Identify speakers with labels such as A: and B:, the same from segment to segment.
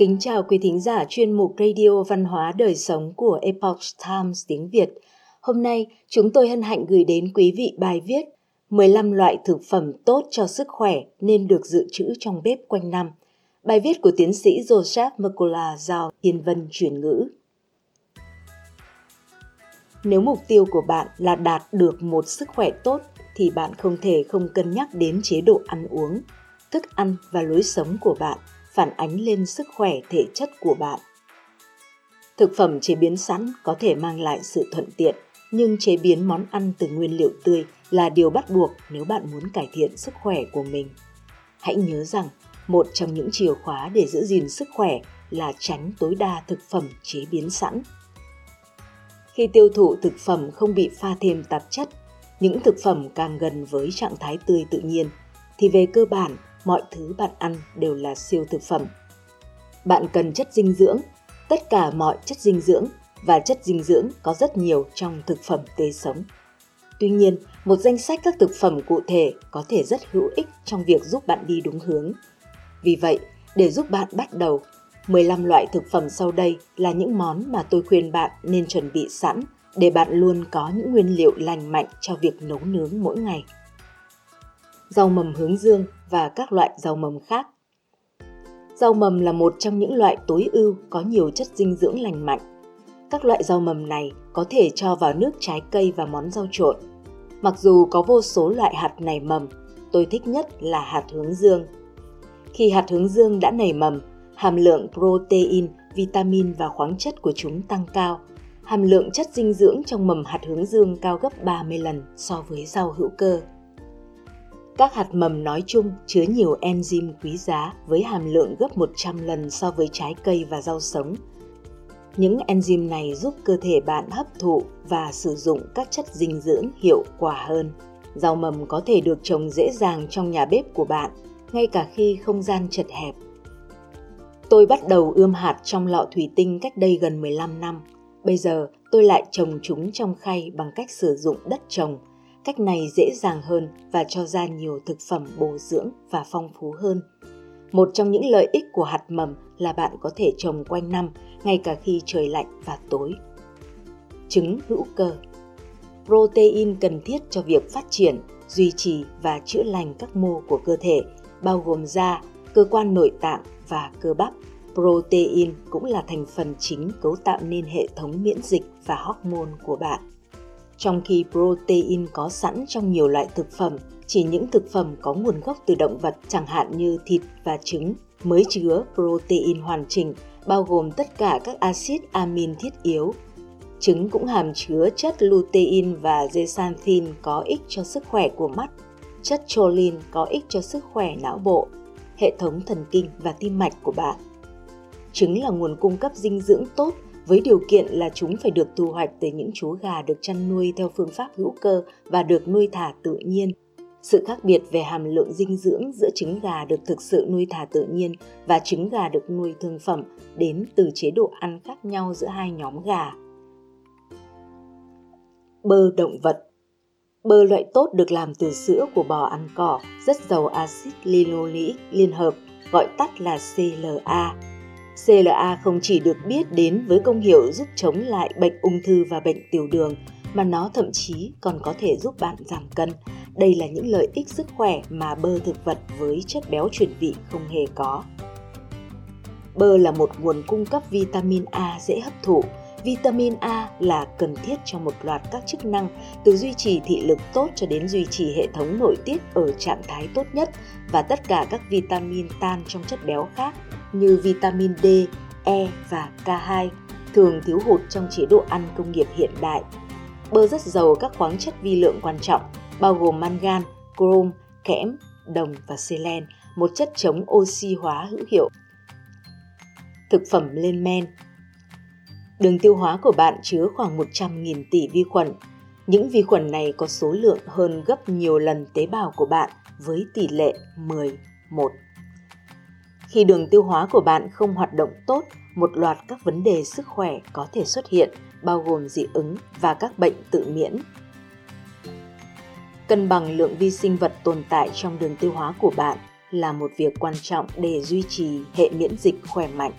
A: Kính chào quý thính giả chuyên mục Radio Văn hóa Đời Sống của Epoch Times tiếng Việt. Hôm nay, chúng tôi hân hạnh gửi đến quý vị bài viết 15 loại thực phẩm tốt cho sức khỏe nên được dự trữ trong bếp quanh năm. Bài viết của tiến sĩ Joseph Mercola giao Thiên Vân chuyển ngữ. Nếu mục tiêu của bạn là đạt được một sức khỏe tốt thì bạn không thể không cân nhắc đến chế độ ăn uống, thức ăn và lối sống của bạn phản ánh lên sức khỏe thể chất của bạn. Thực phẩm chế biến sẵn có thể mang lại sự thuận tiện, nhưng chế biến món ăn từ nguyên liệu tươi là điều bắt buộc nếu bạn muốn cải thiện sức khỏe của mình. Hãy nhớ rằng, một trong những chìa khóa để giữ gìn sức khỏe là tránh tối đa thực phẩm chế biến sẵn. Khi tiêu thụ thực phẩm không bị pha thêm tạp chất, những thực phẩm càng gần với trạng thái tươi tự nhiên, thì về cơ bản mọi thứ bạn ăn đều là siêu thực phẩm. Bạn cần chất dinh dưỡng, tất cả mọi chất dinh dưỡng và chất dinh dưỡng có rất nhiều trong thực phẩm tươi sống. Tuy nhiên, một danh sách các thực phẩm cụ thể có thể rất hữu ích trong việc giúp bạn đi đúng hướng. Vì vậy, để giúp bạn bắt đầu, 15 loại thực phẩm sau đây là những món mà tôi khuyên bạn nên chuẩn bị sẵn để bạn luôn có những nguyên liệu lành mạnh cho việc nấu nướng mỗi ngày. Rau mầm hướng dương và các loại rau mầm khác. Rau mầm là một trong những loại tối ưu có nhiều chất dinh dưỡng lành mạnh. Các loại rau mầm này có thể cho vào nước trái cây và món rau trộn. Mặc dù có vô số loại hạt nảy mầm, tôi thích nhất là hạt hướng dương. Khi hạt hướng dương đã nảy mầm, hàm lượng protein, vitamin và khoáng chất của chúng tăng cao. Hàm lượng chất dinh dưỡng trong mầm hạt hướng dương cao gấp 30 lần so với rau hữu cơ. Các hạt mầm nói chung chứa nhiều enzyme quý giá với hàm lượng gấp 100 lần so với trái cây và rau sống. Những enzyme này giúp cơ thể bạn hấp thụ và sử dụng các chất dinh dưỡng hiệu quả hơn. Rau mầm có thể được trồng dễ dàng trong nhà bếp của bạn, ngay cả khi không gian chật hẹp. Tôi bắt đầu ươm hạt trong lọ thủy tinh cách đây gần 15 năm. Bây giờ tôi lại trồng chúng trong khay bằng cách sử dụng đất trồng – Cách này dễ dàng hơn và cho ra nhiều thực phẩm bổ dưỡng và phong phú hơn. Một trong những lợi ích của hạt mầm là bạn có thể trồng quanh năm, ngay cả khi trời lạnh và tối. Trứng hữu cơ Protein cần thiết cho việc phát triển, duy trì và chữa lành các mô của cơ thể, bao gồm da, cơ quan nội tạng và cơ bắp. Protein cũng là thành phần chính cấu tạo nên hệ thống miễn dịch và hormone của bạn trong khi protein có sẵn trong nhiều loại thực phẩm, chỉ những thực phẩm có nguồn gốc từ động vật chẳng hạn như thịt và trứng mới chứa protein hoàn chỉnh, bao gồm tất cả các axit amin thiết yếu. Trứng cũng hàm chứa chất lutein và zeaxanthin có ích cho sức khỏe của mắt, chất choline có ích cho sức khỏe não bộ, hệ thống thần kinh và tim mạch của bạn. Trứng là nguồn cung cấp dinh dưỡng tốt với điều kiện là chúng phải được thu hoạch từ những chú gà được chăn nuôi theo phương pháp hữu cơ và được nuôi thả tự nhiên. Sự khác biệt về hàm lượng dinh dưỡng giữa trứng gà được thực sự nuôi thả tự nhiên và trứng gà được nuôi thương phẩm đến từ chế độ ăn khác nhau giữa hai nhóm gà. Bơ động vật Bơ loại tốt được làm từ sữa của bò ăn cỏ, rất giàu axit linoleic liên hợp, gọi tắt là CLA, CLA không chỉ được biết đến với công hiệu giúp chống lại bệnh ung thư và bệnh tiểu đường, mà nó thậm chí còn có thể giúp bạn giảm cân. Đây là những lợi ích sức khỏe mà bơ thực vật với chất béo chuyển vị không hề có. Bơ là một nguồn cung cấp vitamin A dễ hấp thụ. Vitamin A là cần thiết cho một loạt các chức năng từ duy trì thị lực tốt cho đến duy trì hệ thống nội tiết ở trạng thái tốt nhất và tất cả các vitamin tan trong chất béo khác như vitamin D, E và K2 thường thiếu hụt trong chế độ ăn công nghiệp hiện đại. Bơ rất giàu các khoáng chất vi lượng quan trọng, bao gồm mangan, chrome, kẽm, đồng và selen, một chất chống oxy hóa hữu hiệu. Thực phẩm lên men Đường tiêu hóa của bạn chứa khoảng 100.000 tỷ vi khuẩn. Những vi khuẩn này có số lượng hơn gấp nhiều lần tế bào của bạn với tỷ lệ 10, 1. Khi đường tiêu hóa của bạn không hoạt động tốt, một loạt các vấn đề sức khỏe có thể xuất hiện, bao gồm dị ứng và các bệnh tự miễn. Cân bằng lượng vi sinh vật tồn tại trong đường tiêu hóa của bạn là một việc quan trọng để duy trì hệ miễn dịch khỏe mạnh.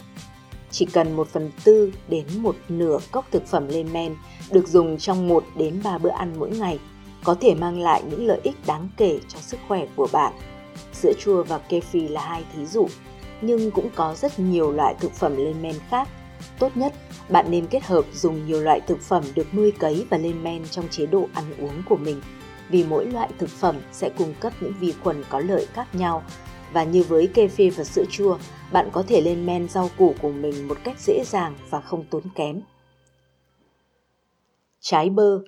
A: Chỉ cần 1 phần tư đến một nửa cốc thực phẩm lên men được dùng trong 1 đến 3 bữa ăn mỗi ngày có thể mang lại những lợi ích đáng kể cho sức khỏe của bạn. Sữa chua và kefir là hai thí dụ, nhưng cũng có rất nhiều loại thực phẩm lên men khác. Tốt nhất, bạn nên kết hợp dùng nhiều loại thực phẩm được nuôi cấy và lên men trong chế độ ăn uống của mình vì mỗi loại thực phẩm sẽ cung cấp những vi khuẩn có lợi khác nhau. Và như với kefir và sữa chua, bạn có thể lên men rau củ của mình một cách dễ dàng và không tốn kém. Trái bơ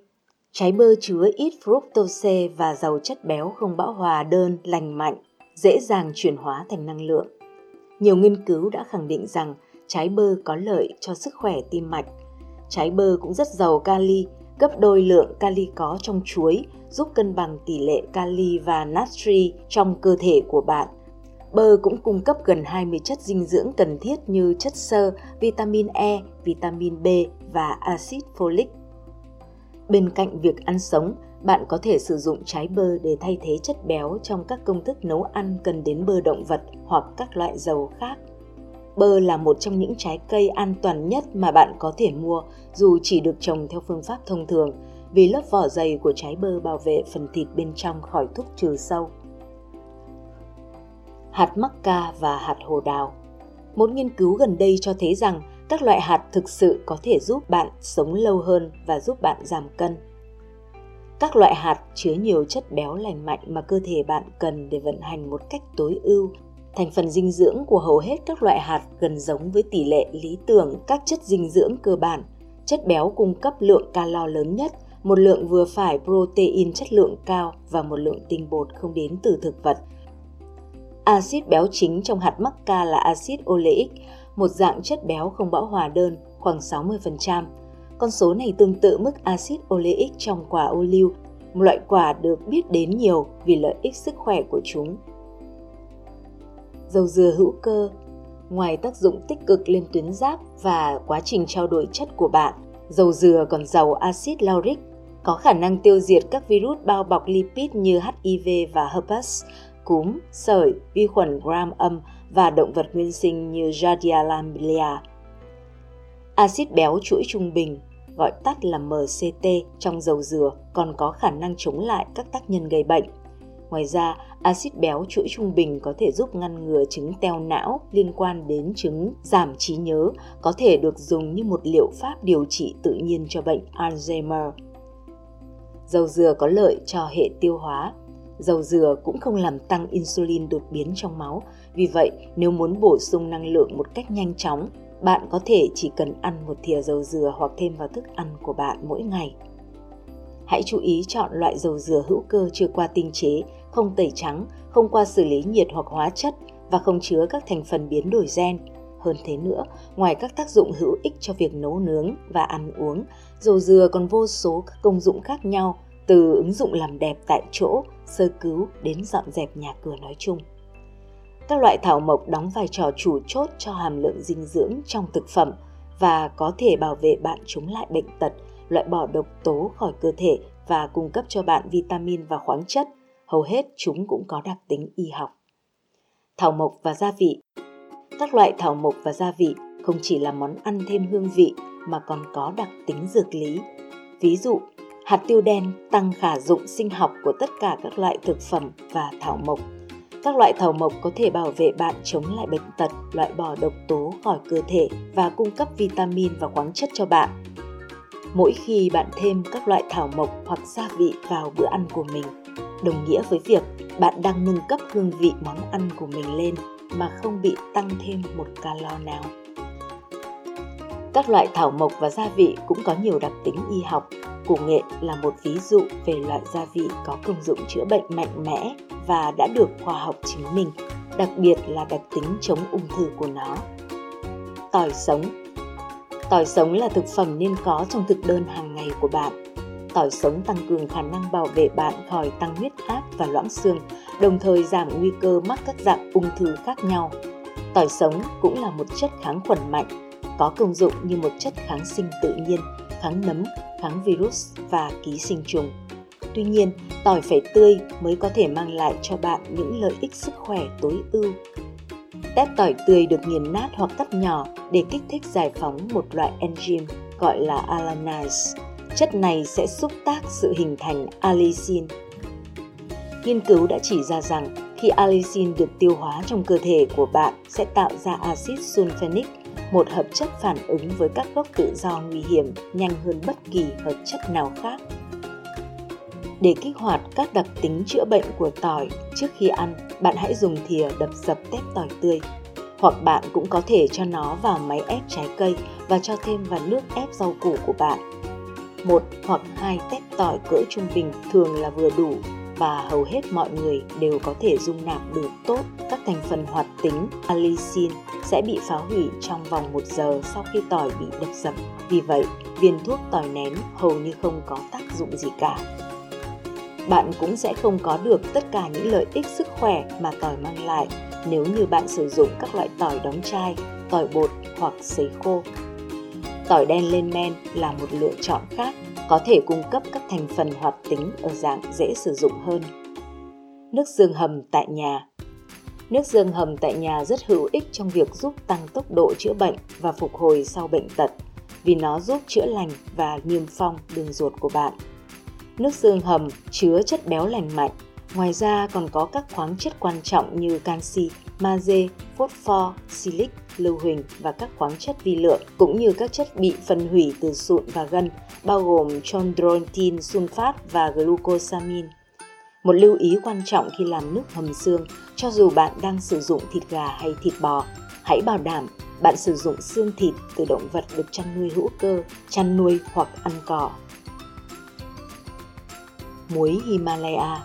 A: Trái bơ chứa ít fructose và giàu chất béo không bão hòa đơn, lành mạnh, dễ dàng chuyển hóa thành năng lượng. Nhiều nghiên cứu đã khẳng định rằng trái bơ có lợi cho sức khỏe tim mạch. Trái bơ cũng rất giàu kali, gấp đôi lượng kali có trong chuối, giúp cân bằng tỷ lệ kali và natri trong cơ thể của bạn. Bơ cũng cung cấp gần 20 chất dinh dưỡng cần thiết như chất xơ, vitamin E, vitamin B và axit folic. Bên cạnh việc ăn sống, bạn có thể sử dụng trái bơ để thay thế chất béo trong các công thức nấu ăn cần đến bơ động vật hoặc các loại dầu khác. Bơ là một trong những trái cây an toàn nhất mà bạn có thể mua dù chỉ được trồng theo phương pháp thông thường, vì lớp vỏ dày của trái bơ bảo vệ phần thịt bên trong khỏi thuốc trừ sâu. Hạt mắc ca và hạt hồ đào Một nghiên cứu gần đây cho thấy rằng các loại hạt thực sự có thể giúp bạn sống lâu hơn và giúp bạn giảm cân. Các loại hạt chứa nhiều chất béo lành mạnh mà cơ thể bạn cần để vận hành một cách tối ưu. Thành phần dinh dưỡng của hầu hết các loại hạt gần giống với tỷ lệ lý tưởng các chất dinh dưỡng cơ bản. Chất béo cung cấp lượng calo lớn nhất, một lượng vừa phải protein chất lượng cao và một lượng tinh bột không đến từ thực vật. Axit béo chính trong hạt mắc ca là axit oleic, một dạng chất béo không bão hòa đơn khoảng 60%. Con số này tương tự mức axit oleic trong quả ô liu, một loại quả được biết đến nhiều vì lợi ích sức khỏe của chúng. Dầu dừa hữu cơ Ngoài tác dụng tích cực lên tuyến giáp và quá trình trao đổi chất của bạn, dầu dừa còn giàu axit lauric, có khả năng tiêu diệt các virus bao bọc lipid như HIV và herpes, cúm, sởi, vi khuẩn gram âm và động vật nguyên sinh như Giardia lamblia. Axit béo chuỗi trung bình, gọi tắt là MCT trong dầu dừa còn có khả năng chống lại các tác nhân gây bệnh. Ngoài ra, axit béo chuỗi trung bình có thể giúp ngăn ngừa chứng teo não liên quan đến chứng giảm trí nhớ, có thể được dùng như một liệu pháp điều trị tự nhiên cho bệnh Alzheimer. Dầu dừa có lợi cho hệ tiêu hóa, Dầu dừa cũng không làm tăng insulin đột biến trong máu, vì vậy nếu muốn bổ sung năng lượng một cách nhanh chóng, bạn có thể chỉ cần ăn một thìa dầu dừa hoặc thêm vào thức ăn của bạn mỗi ngày. Hãy chú ý chọn loại dầu dừa hữu cơ chưa qua tinh chế, không tẩy trắng, không qua xử lý nhiệt hoặc hóa chất và không chứa các thành phần biến đổi gen. Hơn thế nữa, ngoài các tác dụng hữu ích cho việc nấu nướng và ăn uống, dầu dừa còn vô số các công dụng khác nhau từ ứng dụng làm đẹp tại chỗ, sơ cứu đến dọn dẹp nhà cửa nói chung. Các loại thảo mộc đóng vai trò chủ chốt cho hàm lượng dinh dưỡng trong thực phẩm và có thể bảo vệ bạn chống lại bệnh tật, loại bỏ độc tố khỏi cơ thể và cung cấp cho bạn vitamin và khoáng chất. Hầu hết chúng cũng có đặc tính y học. Thảo mộc và gia vị Các loại thảo mộc và gia vị không chỉ là món ăn thêm hương vị mà còn có đặc tính dược lý. Ví dụ, Hạt tiêu đen tăng khả dụng sinh học của tất cả các loại thực phẩm và thảo mộc. Các loại thảo mộc có thể bảo vệ bạn chống lại bệnh tật, loại bỏ độc tố khỏi cơ thể và cung cấp vitamin và khoáng chất cho bạn. Mỗi khi bạn thêm các loại thảo mộc hoặc gia vị vào bữa ăn của mình, đồng nghĩa với việc bạn đang nâng cấp hương vị món ăn của mình lên mà không bị tăng thêm một calo nào. Các loại thảo mộc và gia vị cũng có nhiều đặc tính y học. Củ nghệ là một ví dụ về loại gia vị có công dụng chữa bệnh mạnh mẽ và đã được khoa học chứng minh, đặc biệt là đặc tính chống ung thư của nó. Tỏi sống Tỏi sống là thực phẩm nên có trong thực đơn hàng ngày của bạn. Tỏi sống tăng cường khả năng bảo vệ bạn khỏi tăng huyết áp và loãng xương, đồng thời giảm nguy cơ mắc các dạng ung thư khác nhau. Tỏi sống cũng là một chất kháng khuẩn mạnh có công dụng như một chất kháng sinh tự nhiên, kháng nấm, kháng virus và ký sinh trùng. Tuy nhiên, tỏi phải tươi mới có thể mang lại cho bạn những lợi ích sức khỏe tối ưu. Tép tỏi tươi được nghiền nát hoặc cắt nhỏ để kích thích giải phóng một loại enzyme gọi là alanase. Chất này sẽ xúc tác sự hình thành allicin. Nghiên cứu đã chỉ ra rằng khi allicin được tiêu hóa trong cơ thể của bạn sẽ tạo ra axit sulfenic, một hợp chất phản ứng với các gốc tự do nguy hiểm nhanh hơn bất kỳ hợp chất nào khác. Để kích hoạt các đặc tính chữa bệnh của tỏi, trước khi ăn, bạn hãy dùng thìa đập dập tép tỏi tươi. Hoặc bạn cũng có thể cho nó vào máy ép trái cây và cho thêm vào nước ép rau củ của bạn. Một hoặc hai tép tỏi cỡ trung bình thường là vừa đủ và hầu hết mọi người đều có thể dung nạp được tốt các thành phần hoạt tính allicin sẽ bị phá hủy trong vòng một giờ sau khi tỏi bị đập dập. Vì vậy, viên thuốc tỏi nén hầu như không có tác dụng gì cả. Bạn cũng sẽ không có được tất cả những lợi ích sức khỏe mà tỏi mang lại nếu như bạn sử dụng các loại tỏi đóng chai, tỏi bột hoặc sấy khô. Tỏi đen lên men là một lựa chọn khác có thể cung cấp các thành phần hoạt tính ở dạng dễ sử dụng hơn. Nước dương hầm tại nhà Nước dương hầm tại nhà rất hữu ích trong việc giúp tăng tốc độ chữa bệnh và phục hồi sau bệnh tật vì nó giúp chữa lành và niêm phong đường ruột của bạn. Nước xương hầm chứa chất béo lành mạnh, ngoài ra còn có các khoáng chất quan trọng như canxi, magie, phosphor, silic, lưu huỳnh và các khoáng chất vi lượng, cũng như các chất bị phân hủy từ sụn và gân, bao gồm chondroitin sulfat và glucosamine. Một lưu ý quan trọng khi làm nước hầm xương, cho dù bạn đang sử dụng thịt gà hay thịt bò, hãy bảo đảm bạn sử dụng xương thịt từ động vật được chăn nuôi hữu cơ, chăn nuôi hoặc ăn cỏ. Muối Himalaya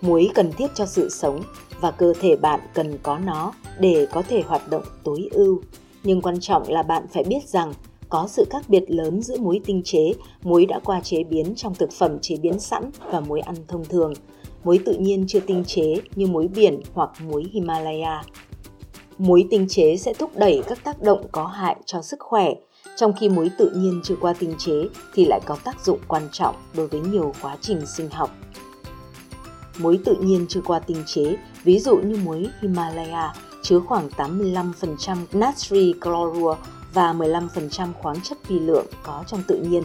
A: Muối cần thiết cho sự sống và cơ thể bạn cần có nó để có thể hoạt động tối ưu. Nhưng quan trọng là bạn phải biết rằng có sự khác biệt lớn giữa muối tinh chế, muối đã qua chế biến trong thực phẩm chế biến sẵn và muối ăn thông thường, muối tự nhiên chưa tinh chế như muối biển hoặc muối Himalaya. Muối tinh chế sẽ thúc đẩy các tác động có hại cho sức khỏe, trong khi muối tự nhiên chưa qua tinh chế thì lại có tác dụng quan trọng đối với nhiều quá trình sinh học. Muối tự nhiên chưa qua tinh chế, ví dụ như muối Himalaya, chứa khoảng 85% natri chlorua và 15% khoáng chất vi lượng có trong tự nhiên.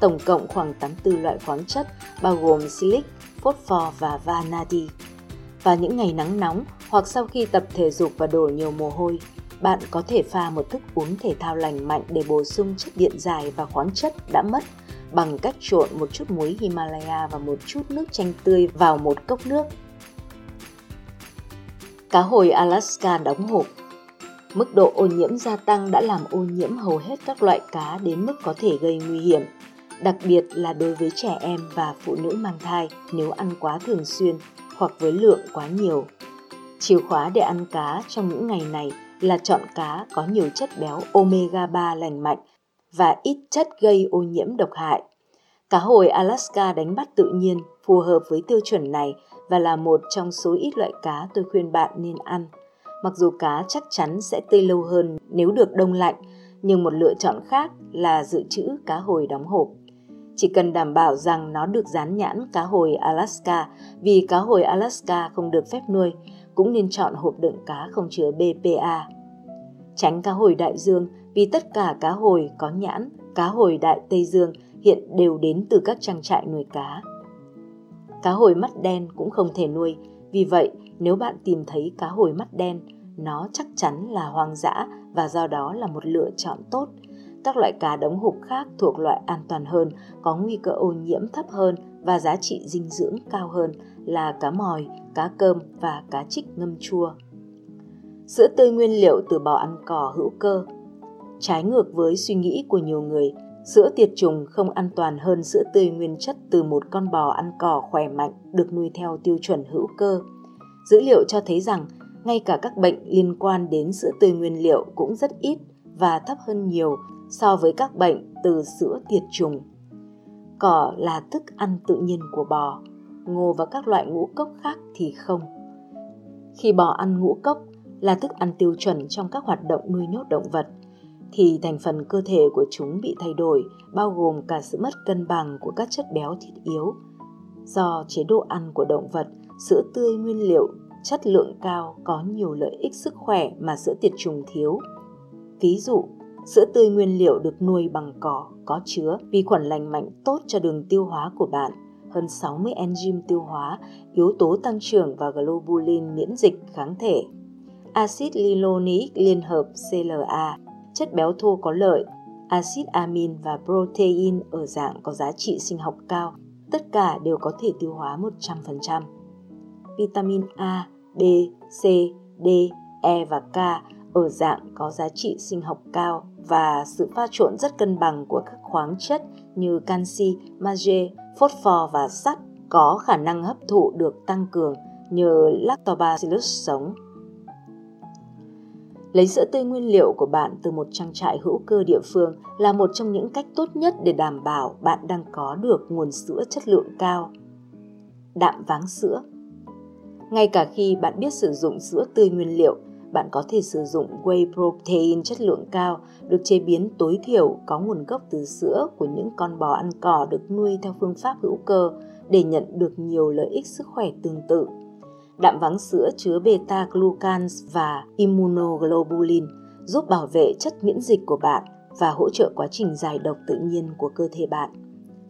A: Tổng cộng khoảng 84 loại khoáng chất bao gồm silic, phosphor và vanadi và những ngày nắng nóng hoặc sau khi tập thể dục và đổ nhiều mồ hôi, bạn có thể pha một thức uống thể thao lành mạnh để bổ sung chất điện dài và khoáng chất đã mất bằng cách trộn một chút muối Himalaya và một chút nước chanh tươi vào một cốc nước. Cá hồi Alaska đóng hộp Mức độ ô nhiễm gia tăng đã làm ô nhiễm hầu hết các loại cá đến mức có thể gây nguy hiểm, đặc biệt là đối với trẻ em và phụ nữ mang thai nếu ăn quá thường xuyên hoặc với lượng quá nhiều. Chìa khóa để ăn cá trong những ngày này là chọn cá có nhiều chất béo omega 3 lành mạnh và ít chất gây ô nhiễm độc hại. Cá hồi Alaska đánh bắt tự nhiên phù hợp với tiêu chuẩn này và là một trong số ít loại cá tôi khuyên bạn nên ăn. Mặc dù cá chắc chắn sẽ tươi lâu hơn nếu được đông lạnh, nhưng một lựa chọn khác là dự trữ cá hồi đóng hộp. Chỉ cần đảm bảo rằng nó được dán nhãn cá hồi Alaska vì cá hồi Alaska không được phép nuôi, cũng nên chọn hộp đựng cá không chứa BPA. Tránh cá hồi đại dương vì tất cả cá hồi có nhãn cá hồi đại Tây Dương hiện đều đến từ các trang trại nuôi cá. Cá hồi mắt đen cũng không thể nuôi, vì vậy nếu bạn tìm thấy cá hồi mắt đen, nó chắc chắn là hoang dã và do đó là một lựa chọn tốt. Các loại cá đóng hộp khác thuộc loại an toàn hơn, có nguy cơ ô nhiễm thấp hơn và giá trị dinh dưỡng cao hơn là cá mòi, cá cơm và cá trích ngâm chua. Sữa tươi nguyên liệu từ bò ăn cỏ hữu cơ Trái ngược với suy nghĩ của nhiều người, sữa tiệt trùng không an toàn hơn sữa tươi nguyên chất từ một con bò ăn cỏ khỏe mạnh được nuôi theo tiêu chuẩn hữu cơ. Dữ liệu cho thấy rằng ngay cả các bệnh liên quan đến sữa tươi nguyên liệu cũng rất ít và thấp hơn nhiều so với các bệnh từ sữa tiệt trùng. Cỏ là thức ăn tự nhiên của bò, ngô và các loại ngũ cốc khác thì không. Khi bò ăn ngũ cốc là thức ăn tiêu chuẩn trong các hoạt động nuôi nhốt động vật, thì thành phần cơ thể của chúng bị thay đổi, bao gồm cả sự mất cân bằng của các chất béo thiết yếu. Do chế độ ăn của động vật, sữa tươi nguyên liệu chất lượng cao có nhiều lợi ích sức khỏe mà sữa tiệt trùng thiếu. Ví dụ, sữa tươi nguyên liệu được nuôi bằng cỏ có chứa vi khuẩn lành mạnh tốt cho đường tiêu hóa của bạn, hơn 60 enzyme tiêu hóa, yếu tố tăng trưởng và globulin miễn dịch kháng thể. Axit linoleic liên hợp CLA, chất béo thô có lợi, axit amin và protein ở dạng có giá trị sinh học cao, tất cả đều có thể tiêu hóa 100%. Vitamin A, B, C, D, E và K ở dạng có giá trị sinh học cao và sự pha trộn rất cân bằng của các khoáng chất như canxi, magie, phosphor và sắt có khả năng hấp thụ được tăng cường nhờ lactobacillus sống. Lấy sữa tươi nguyên liệu của bạn từ một trang trại hữu cơ địa phương là một trong những cách tốt nhất để đảm bảo bạn đang có được nguồn sữa chất lượng cao. Đạm váng sữa ngay cả khi bạn biết sử dụng sữa tươi nguyên liệu, bạn có thể sử dụng whey protein chất lượng cao được chế biến tối thiểu có nguồn gốc từ sữa của những con bò ăn cỏ được nuôi theo phương pháp hữu cơ để nhận được nhiều lợi ích sức khỏe tương tự. Đạm vắng sữa chứa beta glucans và immunoglobulin giúp bảo vệ chất miễn dịch của bạn và hỗ trợ quá trình giải độc tự nhiên của cơ thể bạn.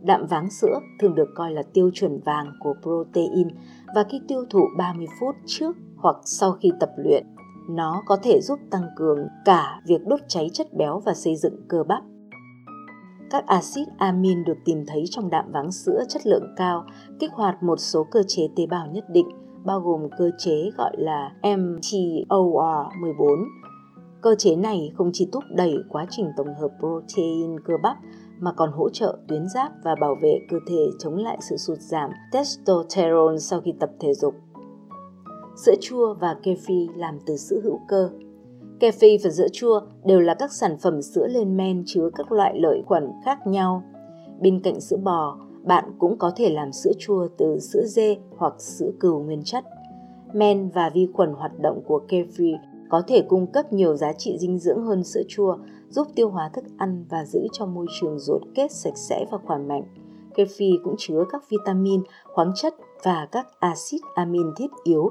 A: Đạm váng sữa thường được coi là tiêu chuẩn vàng của protein và khi tiêu thụ 30 phút trước hoặc sau khi tập luyện, nó có thể giúp tăng cường cả việc đốt cháy chất béo và xây dựng cơ bắp. Các axit amin được tìm thấy trong đạm váng sữa chất lượng cao kích hoạt một số cơ chế tế bào nhất định, bao gồm cơ chế gọi là mTOR14. Cơ chế này không chỉ thúc đẩy quá trình tổng hợp protein cơ bắp mà còn hỗ trợ tuyến giáp và bảo vệ cơ thể chống lại sự sụt giảm testosterone sau khi tập thể dục. Sữa chua và kefir làm từ sữa hữu cơ. Kefir và sữa chua đều là các sản phẩm sữa lên men chứa các loại lợi khuẩn khác nhau. Bên cạnh sữa bò, bạn cũng có thể làm sữa chua từ sữa dê hoặc sữa cừu nguyên chất. Men và vi khuẩn hoạt động của kefir có thể cung cấp nhiều giá trị dinh dưỡng hơn sữa chua, giúp tiêu hóa thức ăn và giữ cho môi trường ruột kết sạch sẽ và khỏe mạnh. Kefir cũng chứa các vitamin, khoáng chất và các axit amin thiết yếu